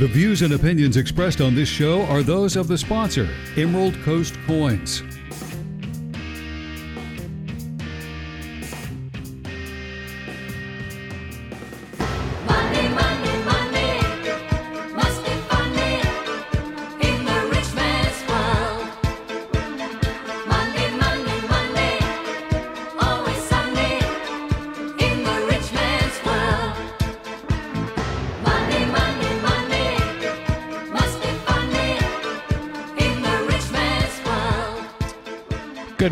The views and opinions expressed on this show are those of the sponsor, Emerald Coast Coins.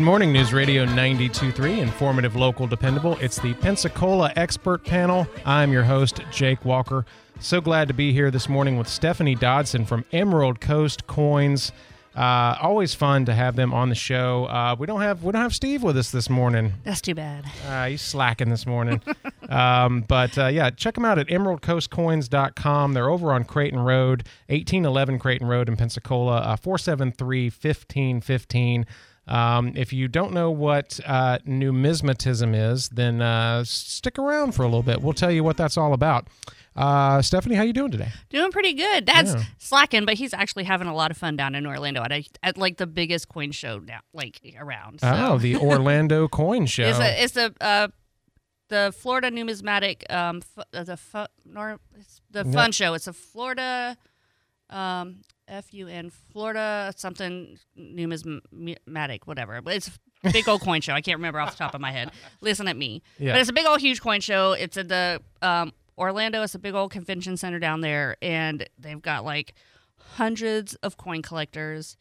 Morning, News Radio 92.3, informative, local, dependable. It's the Pensacola Expert Panel. I'm your host, Jake Walker. So glad to be here this morning with Stephanie Dodson from Emerald Coast Coins. Uh, always fun to have them on the show. Uh, we don't have we don't have Steve with us this morning. That's too bad. Uh, he's slacking this morning. um, but uh, yeah, check them out at emeraldcoastcoins.com. They're over on Creighton Road, 1811 Creighton Road in Pensacola, uh, 473 1515. Um, if you don't know what uh, numismatism is, then uh, stick around for a little bit. We'll tell you what that's all about. Uh, Stephanie, how you doing today? Doing pretty good. Dad's Yeah. slacking, but he's actually having a lot of fun down in Orlando at, a, at like the biggest coin show now, like around. So. Oh, the Orlando Coin Show. It's a it's a uh, the Florida numismatic um f- uh, the fu- nor, it's the Yep. fun show. It's a Florida um F U N Florida something numismatic whatever. But it's a big old coin show. I can't remember off the top of my head. Listen at me. Yeah. But it's a big old huge coin show. It's at the um Orlando. It's a big old convention center down there, and they've got like hundreds of coin collectors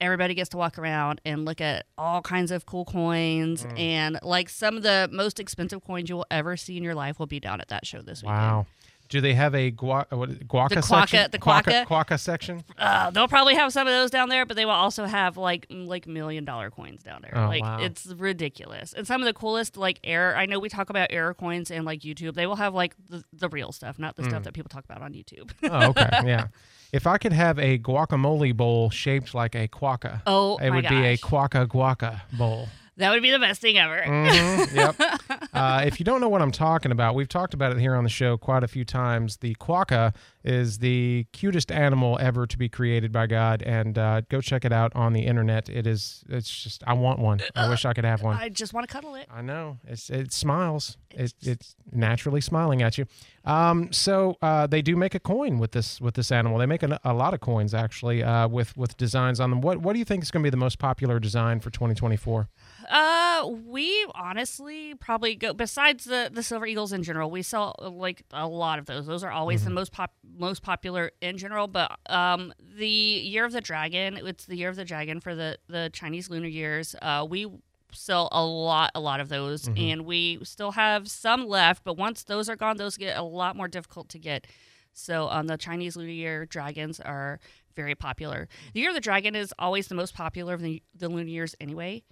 everybody gets to walk around and look at all kinds of cool coins Mm. and like some of the most expensive coins you will ever see in your life will be down at that show this weekend. wow. Do they have a gua- what, guaca The section? quacka- the quacka? quacka section? Uh, they'll probably have some of those down there, but they will also have like like million dollar coins down there. Oh, like wow. it's ridiculous. And some of the coolest like error. I know we talk about error coins and like YouTube. They will have like the, the real stuff, not the Mm. stuff that people talk about on YouTube. Oh, okay. yeah. If I could have a guacamole bowl shaped like a quacka, oh it would gosh, be a quacka guaca bowl. That would be the best thing ever. Mhm, yep. Uh, if you don't know what I'm talking about, we've talked about it here on the show quite a few times. The quokka is the cutest animal ever to be created by God, and uh, go check it out on the internet. It is. It's just. I want one. I wish I could have one. I just want to cuddle it. I know it's it smiles. It, it's naturally smiling at you. Um, so uh, they do make a coin with this with this animal. They make a, a lot of coins actually uh, with with designs on them. What what do you think is going to be the most popular design for 2024? Uh, we honestly probably go besides the the silver eagles in general. We sell uh, like a lot of those. Those are always the most pop most popular in general. But um, the year of the dragon, it's the year of the dragon for the the Chinese lunar years. Uh, we sell a lot a lot of those, and we still have some left. But once those are gone, those get a lot more difficult to get. So um, the Chinese lunar year dragons are very popular. The year of the dragon is always the most popular of the, the lunar years anyway.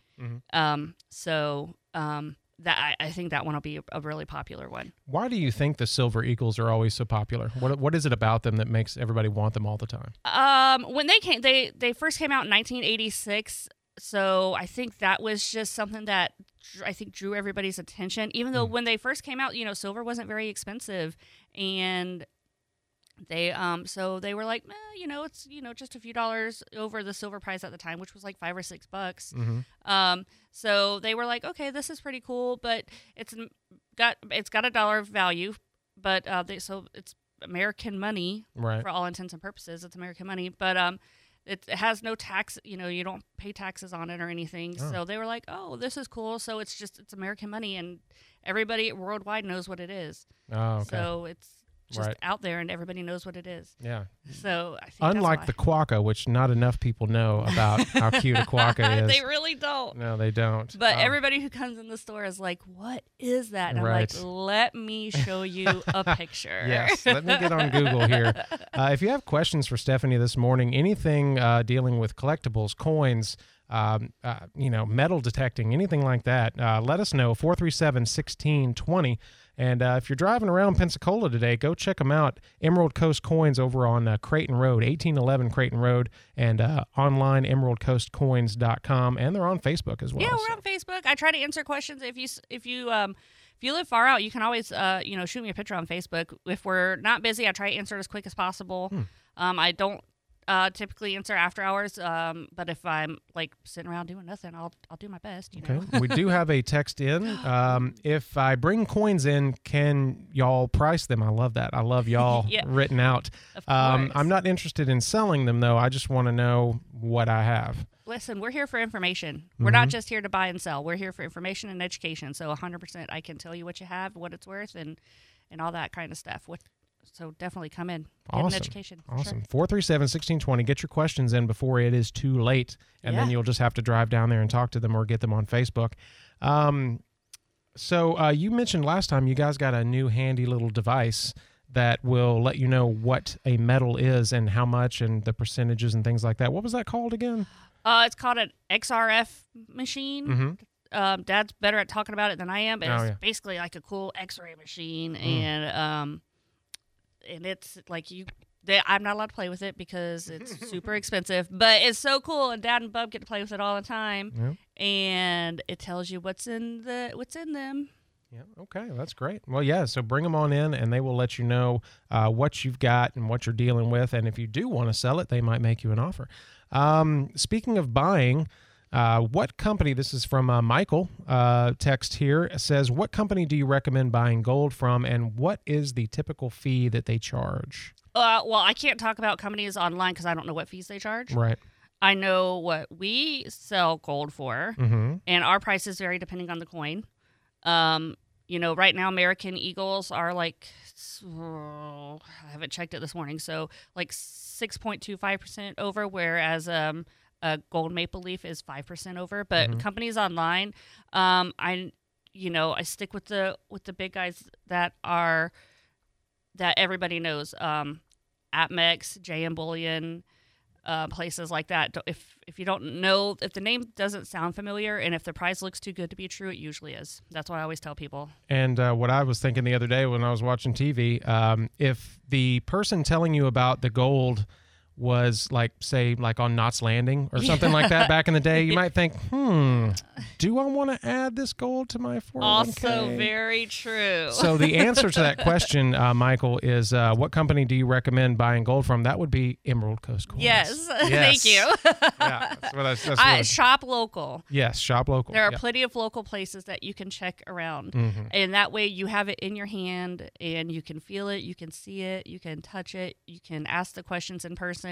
Um, so um, that I, I think that one will be a, a really popular one. Why do you think the silver eagles are always so popular? What what is it about them that makes everybody want them all the time? Um, when they came, they they first came out in 1986. So I think that was just something that I think drew everybody's attention. Even though when they first came out, you know, silver wasn't very expensive, and they um so they were like, eh, you know, it's you know just a few dollars over the silver price at the time, which was like five or six bucks. Mm-hmm. Um, so they were like, okay, this is pretty cool, but it's got it's got a dollar of value, but uh, they so it's American money Right. for all intents and purposes. It's American money, but um, it, it has no tax. You know, you don't pay taxes on it or anything. Oh. So they were like, oh, this is cool. So it's just it's American money, and everybody worldwide knows what it is. Oh, okay. So it's just Right. out there, and everybody knows what it is. yeah. So I think that's Unlike the quokka, which not enough people know about how cute a quokka is. they really don't. no, they don't. But Um, everybody who comes in the store is like, "What is that?" And Right. I'm like, "Let me show you a picture." Yes, let me get on Google here. Uh, if you have questions for Stephanie this morning, anything uh, dealing with collectibles, coins, um, uh, you know, metal detecting, anything like that, uh, let us know. 437 1620. And uh, if you're driving around Pensacola today, go check them out. Emerald Coast Coins over on uh, Creighton Road, 1811 Creighton Road, and uh, online emeraldcoastcoins.com. And they're on Facebook as well. Yeah, we're so- on Facebook. I try to answer questions if you if you um if you live far out, you can always, uh, you know, shoot me a picture on Facebook. If we're not busy, I try to answer it as quick as possible. Hmm. Um, I don't uh, typically answer after hours, um, but if I'm like sitting around doing nothing, I'll I'll do my best. You know. Okay. we do have a text in. Um, if I bring coins in, can y'all price them? I love that. I love y'all Yeah. written out. Of Um, course. I'm not interested in selling them though. I just want to know what I have. Listen, we're here for information. We're not just here to buy and sell. We're here for information and education. So 100% I can tell you what you have, what it's worth, and and all that kind of stuff. What, so definitely come in. Get Awesome. an education. for sure. Awesome. 437 1620. Get your questions in before it is too late. And then you'll just have to drive down there and talk to them or get them on Facebook. Um, so uh, you mentioned last time you guys got a new handy little device that will let you know what a metal is and how much and the percentages and things like that. What was that called again? Uh, it's called an XRF machine. Mm-hmm. Um, Dad's better at talking about it than I am, but Oh, it's yeah. basically like a cool X-ray machine, Mm. and um, and it's like you. They, I'm not allowed to play with it because it's super expensive, but it's so cool, and Dad and Bub get to play with it all the time, Yeah. and it tells you what's in the what's in them. Yeah. Okay. That's great. Well, yeah. So bring them on in, and they will let you know uh, what you've got and what you're dealing with. And if you do want to sell it, they might make you an offer. Um, speaking of buying, uh, what company? This is from uh, Michael. Uh, text here says, "What company do you recommend buying gold from, and what is the typical fee that they charge?" Uh, well, I can't talk about companies online because I don't know what fees they charge. Right. I know what we sell gold for, Mm-hmm. and our prices vary depending on the coin. Um, you know, right now American Eagles are like oh, I haven't checked it this morning, so like six point two five percent over, whereas um gold maple leaf is five percent over. But Mhm. companies online, um, I you know I stick with the with the big guys that are that everybody knows. Um, APMEX, JM Bullion, uh, places like that. If if you don't know, if the name doesn't sound familiar, and if the price looks too good to be true, it usually is. That's what I always tell people. And uh, what I was thinking the other day when I was watching TV, um, if the person telling you about the gold was like, say, like on Knots Landing or something like that back in the day, you might think, hmm, do I want to add this gold to my 401k? Also, very true. So the answer to that question, uh, Michael, is uh, what company do you recommend buying gold from? That would be Emerald Coast Coins. yes, Yes. thank you. yeah, that's what I, that's what I, I- shop local. yes, shop local. There are Yep. plenty of local places that you can check around. Mhm. And that way you have it in your hand and you can feel it, you can see it, you can touch it, you can ask the questions in person.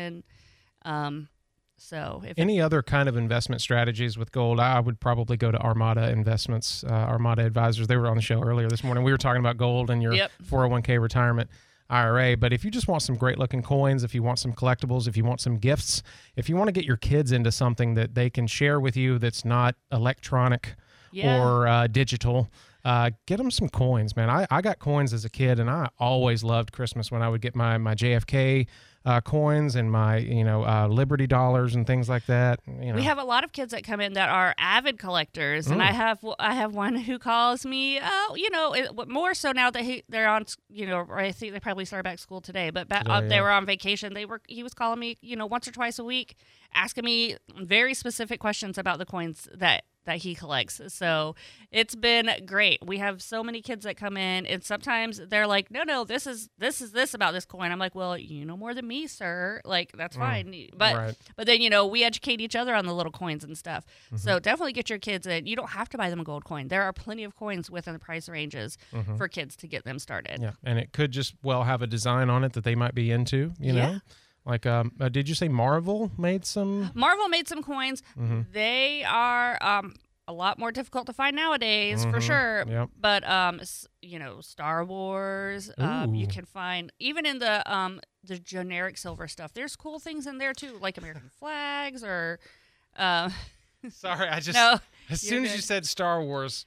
Um, so if Any other kind of investment strategies with gold? I would probably go to Armada Investments, uh, Armada Advisors. They were on the show earlier this morning. We were talking about gold and your Yep. 401k retirement IRA. But if you just want some great looking coins, if you want some collectibles, if you want some gifts, if you want to get your kids into something that they can share with you that's not electronic Yeah. or uh, digital, uh, get them some coins, man. I, I got coins as a kid, and I always loved Christmas when I would get my my JFK uh, coins and my you know uh, Liberty dollars and things like that. You know. We have a lot of kids that come in that are avid collectors, and I Mm. have I have one who calls me. Oh, you know, it, more so now that he, they're on. You know, I think they probably started back school today, but back, uh, they yeah. were on vacation. They were. He was calling me. You know, once or twice a week, asking me very specific questions about the coins that that he collects. So it's been great. We have so many kids that come in, and sometimes they're like, "No, no, this is this is this about this coin." I'm like, "Well, you know more than me, sir. Like that's fine." But Mm. right. but then you know we educate each other on the little coins and stuff. Mm-hmm. So definitely get your kids in. You don't have to buy them a gold coin. There are plenty of coins within the price ranges Mhm. for kids to get them started. Yeah, and it could just well have a design on it that they might be into. You Yeah. know, like um, uh, did you say Marvel made some? Marvel made some coins. Mhm. They are um, a lot more difficult to find nowadays for Mhm. sure. Yep. But um, you know, Star Wars. Um, you can find even in the um the generic silver stuff. There's cool things in there too, like American flags or. Uh, Sorry, I just no, as soon as you said Star Wars,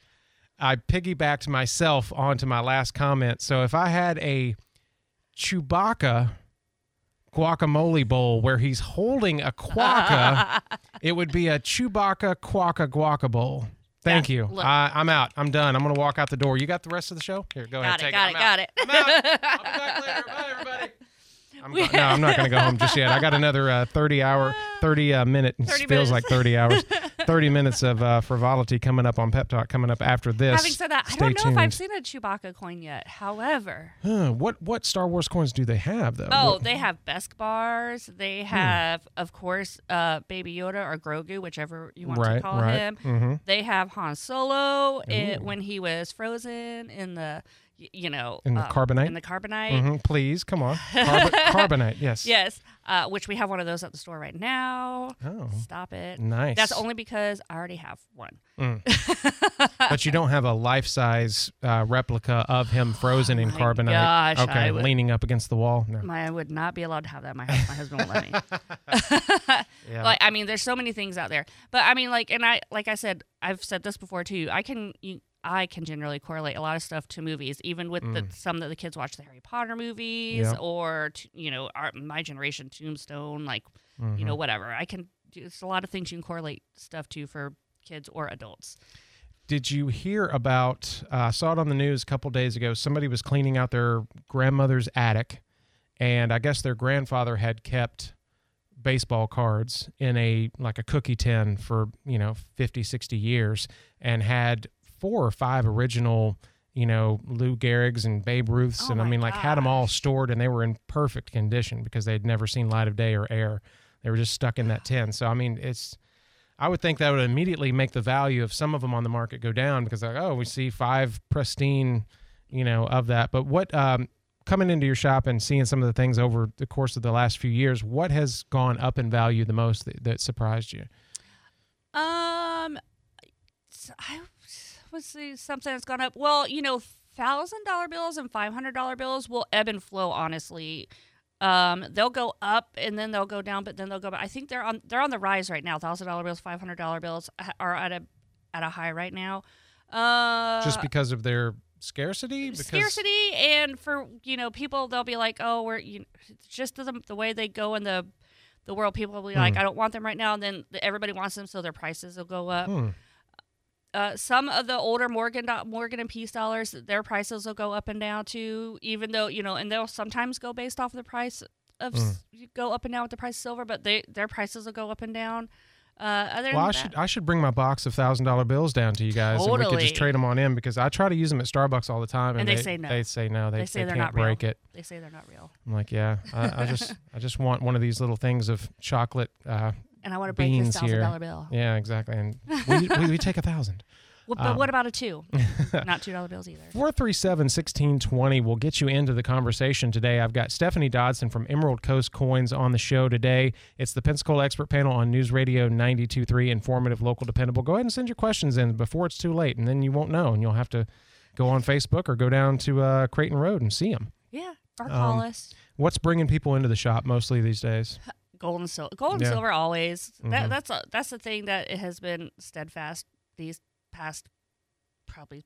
I piggybacked myself onto my last comment. So if I had a Chewbacca guacamole bowl where he's holding a quokka, it would be a Chewbacca quokka guaca bowl. Thank you. look. I, I'm out. I'm done. I'm going to walk out the door. You got the rest of the show? Here, go ahead. got it, take got it. it, I'm got out. it. I'm out. I'll be back later. Bye, everybody. I'm go- no, I'm not going to go home just yet. I got another uh, 30 hour, 30 uh, minute. 30 feels minutes. like 30 hours. 30 minutes of uh, frivolity coming up on Pep Talk coming up after this. Having said that, I don't know tuned. if I've seen a Chewbacca coin yet. However, Huh, what what Star Wars coins do they have though? oh, What- they have Besk bars. They Hmm. have, of course, uh, Baby Yoda or Grogu, whichever you want right, to call right. him. hmm They have Han Solo it, when he was frozen in the, you know, In the um, carbonite? In the carbonite. hmm Please, come on. Carb- carbonite, yes. Yes, uh, which we have one of those at the store right now. Oh, Stop it. nice. That's only because I already have one. but you don't have a life size uh, replica of him frozen in Oh my carbonite. gosh, okay, would- leaning up against the wall. No. My, I would not be allowed to have that. My, my husband won't let me. Yeah. Like, I mean, there's so many things out there. But I mean, like, and I, like I said, I've said this before too. I can, you, I can generally correlate a lot of stuff to movies, even with the, some that the kids watch the Harry Potter movies Mm. Yeah. or, t- you know, our, my generation Tombstone, like, you Mm-hmm. know, whatever. I can. There's a lot of things you can correlate stuff to for kids or adults. Did you hear about? Uh, I saw it on the news a couple days ago. Somebody was cleaning out their grandmother's attic, and I guess their grandfather had kept baseball cards in a like a cookie tin for you know 50 60 years and had four or five original you know lou gehrig's and babe ruths Oh and i mean like had them all stored and they were in perfect condition because they'd never seen light of day or air they were just stuck in that tin so i mean it's I would think that would immediately make the value of some of them on the market go down because like oh we see five pristine, you know, of that. But what um, coming into your shop and seeing some of the things over the course of the last few years, what has gone up in value the most that, that surprised you? Um, I was something that's gone up. Well, you know, thousand dollar bills and five hundred dollar bills will ebb and flow. Honestly, um, they'll go up and then they'll go down, but then they'll go back. I think they're on they're on the rise right now. Thousand dollar bills, five hundred dollar bills are at a at a high right now. Uh, Just because of their scarcity? Because, scarcity and for you know people they'll be like oh we're you know, just the, the way they go in the the world people will be like Hmm. i don't want them right now and then everybody wants them so their prices will go up Hmm. Uh, some of the older morgan morgan and peace dollars their prices will go up and down too even though you know and they'll sometimes go based off the price of s go up and down with the price of silver but they their prices will go up and down uh, other Well, I than should I should bring my box of thousand dollar bills down to you guys, and we could just trade them on in because I try to use them at Starbucks all the time, and, And they say no. They say no. They, They say they they're can't not real. break it. they say they're not real I'm like, yeah, I, I just I just want one of these little things of chocolate. Uh, and i want to break this thousand dollar bill yeah, exactly. And we, we, we take a thousand. Well, but Um, what about a two? Not two dollar bills either. 437 1620 will get you into the conversation today. I've got Stephanie Dodson from Emerald Coast Coins on the show today. It's the Pensacola Expert Panel on News Radio 923, informative, local, dependable. Go ahead and send your questions in before it's too late, and then you won't know, and you'll have to go on Facebook or go down to uh, Creighton Road and see them. Yeah, or call Um, us. What's bringing people into the shop mostly these days? Gold and silver. Gold and Yeah. silver always. That Mhm. that's a, that's the thing that it has been steadfast these past probably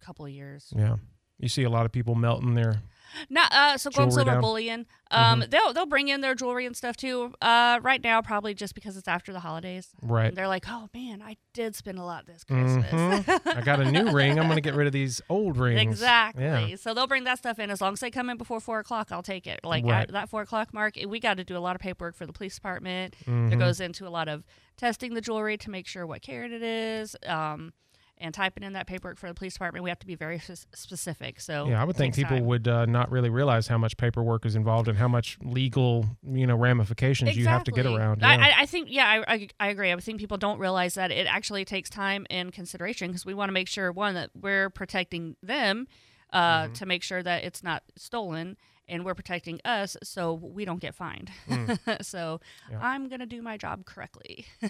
couple of years. Yeah. You see a lot of people melting their. Not uh so gold silver down. bullion. Um Mm-hmm. they'll they'll bring in their jewelry and stuff too. Uh right now probably just because it's after the holidays. Right. And they're like, "Oh man, I did spend a lot this Christmas." Mhm. I got a new ring. I'm to get rid of these old rings. Exactly. Yeah. So they'll bring that stuff in as long as they come in before four o'clock. I'll take it. Like Right. at that four o'clock mark, we got to do a lot of paperwork for the police department. Mhm. There goes into a lot of testing the jewelry to make sure what carat it is, um, and typing in that paperwork for the police department. We have to be very s- specific. So Yeah, I would think people time. would uh, not really realize how much paperwork is involved and how much legal, you know, ramifications you have to get around. I, Yeah. I, I think, yeah, I, I, I agree. I think people don't realize that it actually takes time and consideration because we want to make sure one that we're protecting them uh, Mm-hmm. to make sure that it's not stolen, and we're protecting us so we don't get fined. so Mm. Yeah. I'm gonna do my job correctly.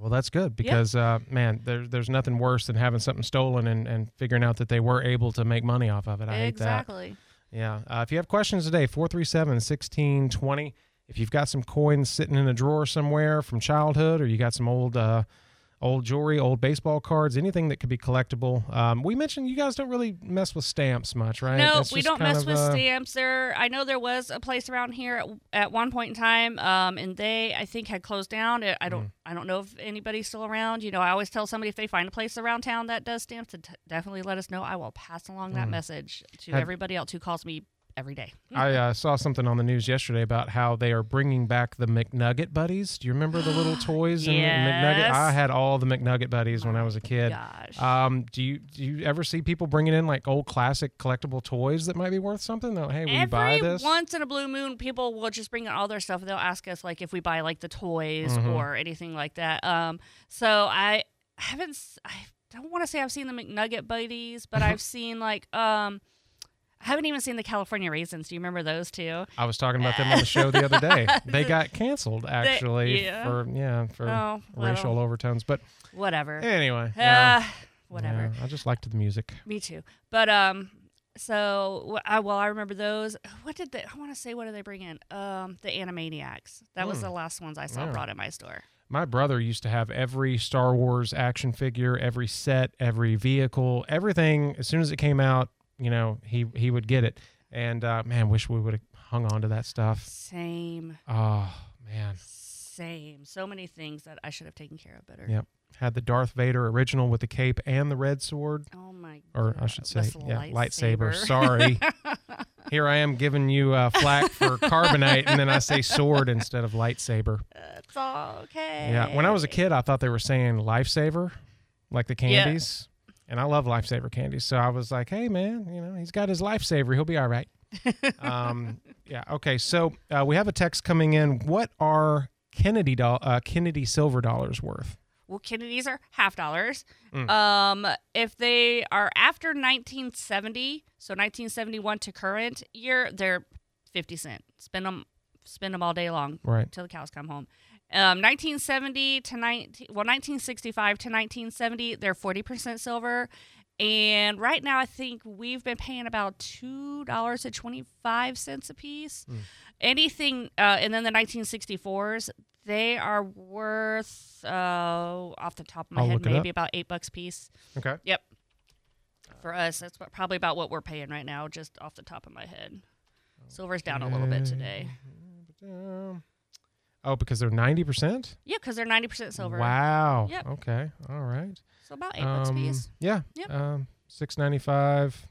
well, that's good because, uh, man, there, there's nothing worse than having something stolen and, and figuring out that they were able to make money off of it. I hate that. exactly. Yeah. Uh, if you have questions today, 437 1620. If you've got some coins sitting in a drawer somewhere from childhood or you got some old. Uh, Old jewelry, old baseball cards, anything that could be collectible. Um, we mentioned you guys don't really mess with stamps much, right? No, That's we don't mess of, with uh, stamps. There, I know there was a place around here at, at one point in time, um, and they, I think, had closed down. I I Mm. don't, I don't know if anybody's still around. You know, I always tell somebody if they find a place around town that does stamps, to t- definitely let us know. I will pass along that message to Mm. Have- everybody else who calls me every day. I uh, saw something on the news yesterday about how they are bringing back the McNugget buddies. Do you remember the little toys in, in McNugget? Yes. I had all the McNugget buddies when I was a kid. Gosh. Um, do you do you ever see people bringing in like old classic collectible toys that might be worth something? Though, hey, will you buy this? once in a blue moon, people will just bring in all their stuff. They'll ask us like if we buy like the toys Mm-hmm. or anything like that. Um, so I haven't. I don't want to say I've seen the McNugget buddies, but I've seen like um, I haven't even seen the California raisins. Do you remember those two? I was talking about them on the show the other day. They got canceled actually yeah. for yeah for Oh, racial overtones. But Whatever. anyway, yeah, Uh, whatever. yeah, I just liked the music. Me too. But um, so I, well, I remember those. What did they? I want to say, what did they bring in? Um, the Animaniacs. That was Hmm. the last ones I saw Yeah. brought in my store. My brother used to have every Star Wars action figure, every set, every vehicle, everything. As soon as it came out, you know, he he would get it. And uh, man, wish we would have hung on to that stuff. Same, Oh man, same. So many things that I should have taken care of better. Yep. had the Darth Vader original with the cape and the red sword, Oh my. or I should say, yeah, lightsaber. lightsaber. Sorry, here I am giving you uh, flack for carbonite, and then I say sword instead of lightsaber. it's all okay. Yeah, when I was a kid, I thought they were saying lifesaver, like the Yeah. candies. And I love lifesaver candies. So I was like, hey, man, you know, he's got his lifesaver. He'll be all right. um, yeah. Okay. So uh, we have a text coming in. What are Kennedy, doll- uh, Kennedy silver dollars worth? Well, Kennedys are half dollars. Mm. Um, if they are after 1970, so 1971 to current year, they're 50 cent. Spend them, spend them all day long Right. till the cows come home. Um, 1970 to 19, well, 1965 to 1970, they're 40% silver. And right now, I think we've been paying about two dollars and twenty five cents a piece. Hmm. Anything, uh, and then the 1964s, they are worth uh, off the top of my I'll head maybe about eight bucks a piece. Okay. Yep. For us, that's what, probably about what we're paying right now, just off the top of my head. Silver's down a little bit today. Oh, because they're 90%? Yeah, because they're 90% silver. Wow. Yep. Okay. All right. So about eight bucks a Um, piece. Yeah. Yep. Um, six ninety five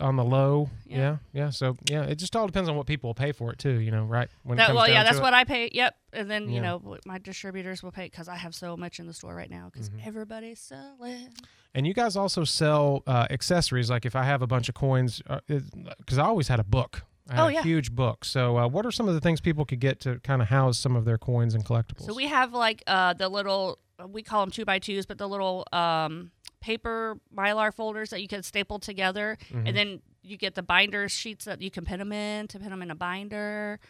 on the low. Yeah. Yeah. yeah. So yeah, it just all depends on what people will pay for it too. You know, right? When That, well, yeah, that's it. what I pay. Yep. And then, you know, my distributors will pay because I have so much in the store right now because Mhm. everybody's selling. And you guys also sell uh, accessories. Like if I have a bunch of coins, because I always had a book. Oh, a yeah. huge book. So uh, what are some of the things people could get to kind of house some of their coins and collectibles? So we have like uh, the little, we call them two by twos, but the little um, paper mylar folders that you can staple together. Mhm. And then you get the binder sheets that you can pin them in to pin them in a binder.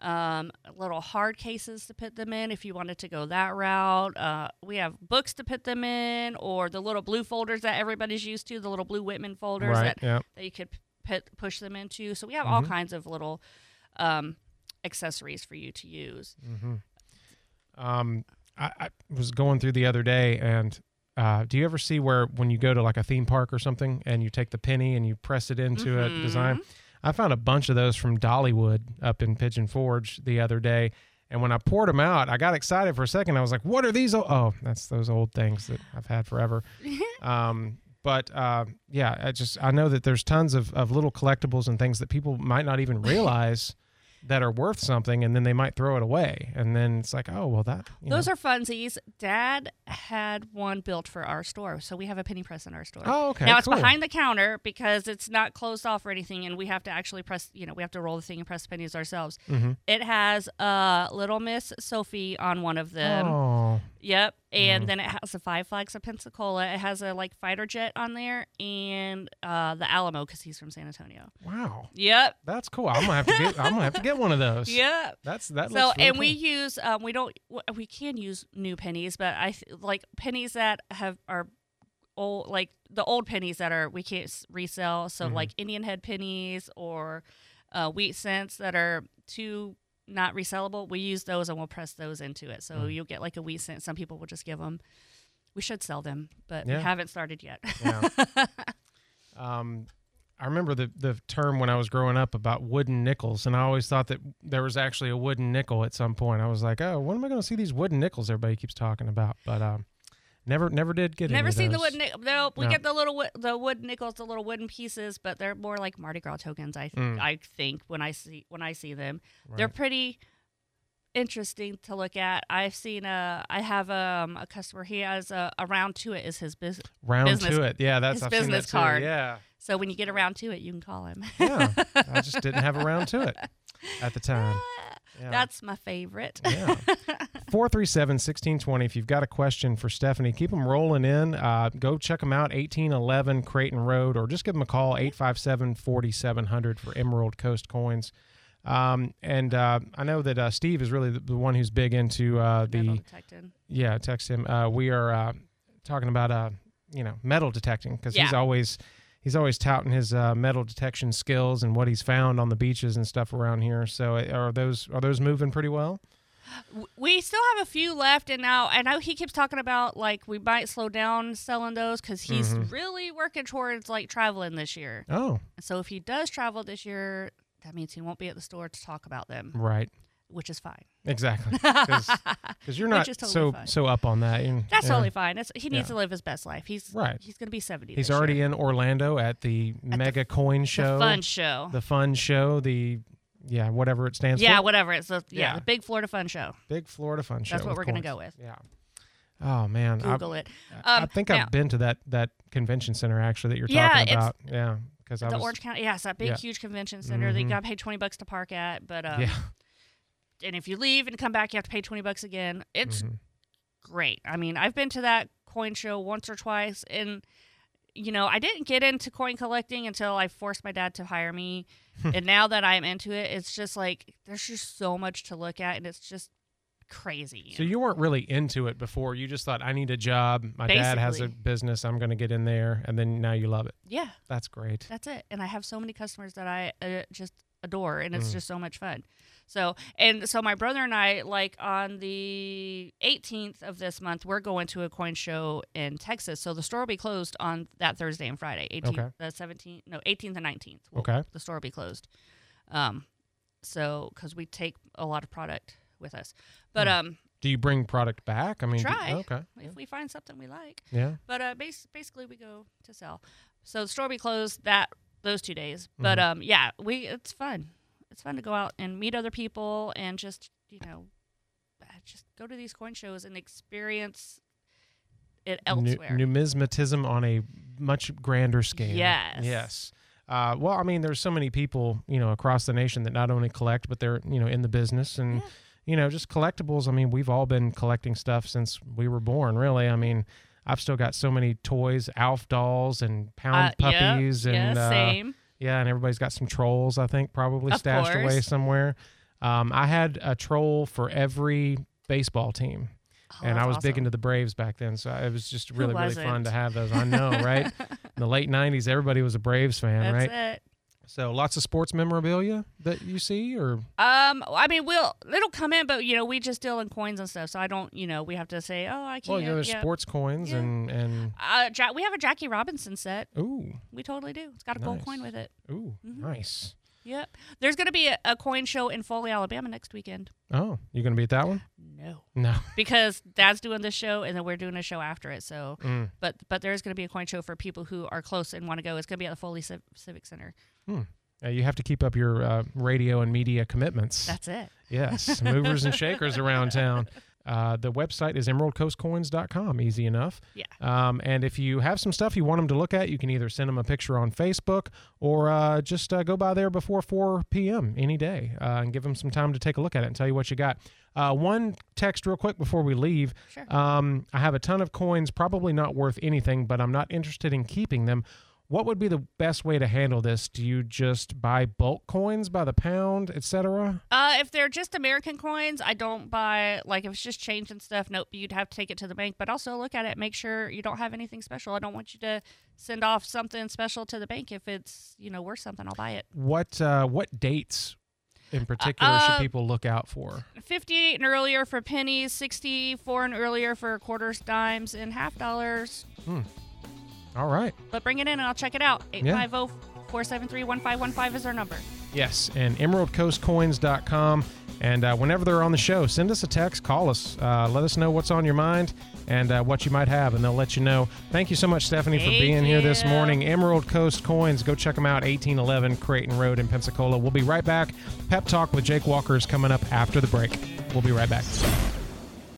Um, little hard cases to put them in if you wanted to go that route. Uh, we have books to put them in, or the little blue folders that everybody's used to, the little blue Whitman folders right. that, Yeah. that you could put, push them into. So we have all Mhm. kinds of little um, accessories for you to use. hmm Um, I, I was going through the other day, and uh, do you ever see where when you go to like a theme park or something, and you take the penny and you press it into a design? I found a bunch of those from Dollywood up in Pigeon Forge the other day. And when I poured them out, I got excited for a second. I was like, "What are these?" Oh, that's those old things that I've had forever. um, but uh, yeah, I just I know that there's tons of, of little collectibles and things that people might not even realize that are worth something, and then they might throw it away, and then it's like, oh well, that Those know. are funsies. Dad had one built for our store, so we have a penny press in our store. oh okay. now it's cool. behind the counter because it's not closed off or anything, and we have to actually press. You know, we have to roll the thing and press the pennies ourselves. Mhm. It has uh, Little Miss Sophie on one of them. Oh, Yep, and Mhm. then it has the Five Flags of Pensacola. It has a like fighter jet on there, and uh, the Alamo because he's from San Antonio. wow, Yep, that's cool. I'm gonna have to get. I'm gonna have to get one of those. yep. That's that. so really and we use um, we don't we can use new pennies but i like pennies that have are old like the old pennies that are we can't resell so Mhm. like indian head pennies or uh, wheat cents that are too not resellable we use those and we'll press those into it so Mm. you'll get like a wheat cent some people will just give them we should sell them but Yeah. we haven't started yet Yeah. um, I remember the the term when I was growing up about wooden nickels, and I always thought that there was actually a wooden nickel at some point. I was like, oh, when am I going to see these wooden nickels everybody keeps talking about? But um, Never, never did get. any Never seen the those. wood. Nic- no, we No. get the little the wood nickels, the little wooden pieces, but they're more like Mardi Gras tokens. I Mm. I think when I see when I see them, they're pretty interesting to look at. I've seen a I have um, a customer. He has a, a round to it is his business. round business- to it. Yeah, that's his I've seen that business too. card. Yeah, So when you get around to it, you can call him. yeah. I just didn't have around to it at the time. Yeah. That's my favorite. Yeah. 437 1620. If you've got a question for Stephanie, keep them rolling in. Uh, go check them out, 1811 Creighton Road, or just give them a call, 857 4700 for Emerald Coast Coins. Um, and uh, I know that uh, Steve is really the, the one who's big into uh, Metal the. detecting. Yeah, text him. Uh, we are uh, talking about, uh, you know, metal detecting because he's always. He's always touting his uh, metal detection skills and what he's found on the beaches and stuff around here. So, uh, are those are those moving pretty well? We still have a few left, and now I know he keeps talking about like we might slow down selling those because he's Mhm. really working towards like traveling this year. Oh, So if he does travel this year, that means he won't be at the store to talk about them, right. Which is fine. Exactly, because you're not totally so fine. so up on that. That's totally fine. It's, he needs Yeah. to live his best life. He's Right. He's gonna be seventy. He's already year. in Orlando at the Mega Coin Show, the fun show. the fun show, the yeah whatever it stands yeah, for. Yeah, whatever. It's the yeah, Yeah. the big Florida Fun Show. Big Florida Fun Show. That's what we're gonna go with. Yeah. Oh man, I, Google it. I Um, think now- I've been to that that convention center actually that you're Yeah, talking about. Yeah, because I the was Orange County, yeah, it's that big, yeah. huge convention center that you Mhm. got to pay twenty bucks to park at. But um, yeah. And if you leave and come back, you have to pay twenty bucks again. It's mhm. great. I mean, I've been to that coin show once or twice, and you know, I didn't get into coin collecting until I forced my dad to hire me. and now that I'm into it, it's just like there's just so much to look at, and it's just crazy. So you weren't really into it before. You just thought I need a job. My dad has a business. I'm going to get in there, and then now you love it. yeah, That's great. that's it. And I have so many customers that I uh, just adore, and it's Mm. just so much fun. So and so, my brother and I, like on the 18th of this month, we're going to a coin show in Texas. So the store will be closed on that Thursday and Friday, 18th, Okay. the 17th, no, 18th and 19th. will- Okay. the store will be closed. Um, so because we take a lot of product with us, but Hmm. um, Do you bring product back? I mean, do- Try. okay. if we find something we like, Yeah. but uh, bas- basically we go to sell. So the store will be closed that those two days. But Mhm. um, yeah, we it's fun. It's fun to go out and meet other people and just you know, uh, just go to these coin shows and experience it elsewhere. numismatism on a much grander scale. Yes. Yes. Uh, well, I mean, there's so many people, you know, across the nation that not only collect, but they're, you know, in the business and, Yeah. you know, just collectibles. I mean, we've all been collecting stuff since we were born, really. I mean, I've still got so many toys, Alf dolls and pound Uh, puppies and yeah, uh, same. yeah, and everybody's got some trolls, I think, probably Of stashed away somewhere. Um, I had a troll for every baseball team Oh, and I was big into the Braves back then, so it was just really really fun to have those. I know, right? In the late '90s, everybody was a Braves fan, That's right? it. So lots of sports memorabilia that you see, or Um, I mean, we'll it'll come in, but you know, we just deal in coins and stuff, so I don't, you know, we have to say, oh, I can't. well, you know, there's yeah. sports coins Yeah. and and Uh, ja- we have a Jackie Robinson set. ooh We totally do. It's got a gold coin with it. ooh Mhm. nice. Yep. There's going to be a, a coin show in Foley, Alabama next weekend. Oh, you're gonna be at that one? No. No. Because Dad's doing this show, and then we're doing a show after it. So, Mm. but but there's going to be a coin show for people who are close and want to go. It's going to be at the Foley Civ- Civic Center. Uh, you have to keep up your uh, radio and media commitments. That's it. Yes, movers and shakers around town. Uh, the website is emeraldcoastcoins.com. Easy enough. Yeah. Um, and if you have some stuff you want them to look at, you can either send them a picture on Facebook or uh, just uh, go by there before 4 p.m. any day uh, and give them some time to take a look at it and tell you what you got. Uh, one text, real quick, before we leave. Sure. Um, I have a ton of coins, probably not worth anything, but I'm not interested in keeping them. What would be the best way to handle this? Do you just buy bulk coins by the pound, etc.? Uh, if they're just American coins, I don't buy like if it's just change and stuff. Nope, you'd have to take it to the bank. But also look at it, make sure you don't have anything special. I don't want you to send off something special to the bank. If it's you know worth something, I'll buy it. What uh, what dates in particular uh, should people look out for? Fifty-eight and earlier for pennies, sixty-four and earlier for quarters, dimes, and half dollars. All right. But bring it in and I'll check it out. Yeah. 850 473 1515 is our number. Yes, and emeraldcoastcoins.com. And uh, whenever they're on the show, send us a text, call us, uh, let us know what's on your mind and uh, what you might have, and they'll let you know. Thank you so much, Stephanie, for Thank being here this morning. Emerald Coast Coins, go check them out, 1811 Creighton Road in Pensacola. We'll be right back. Pep Talk with Jake Walker is coming up after the break. We'll be right back.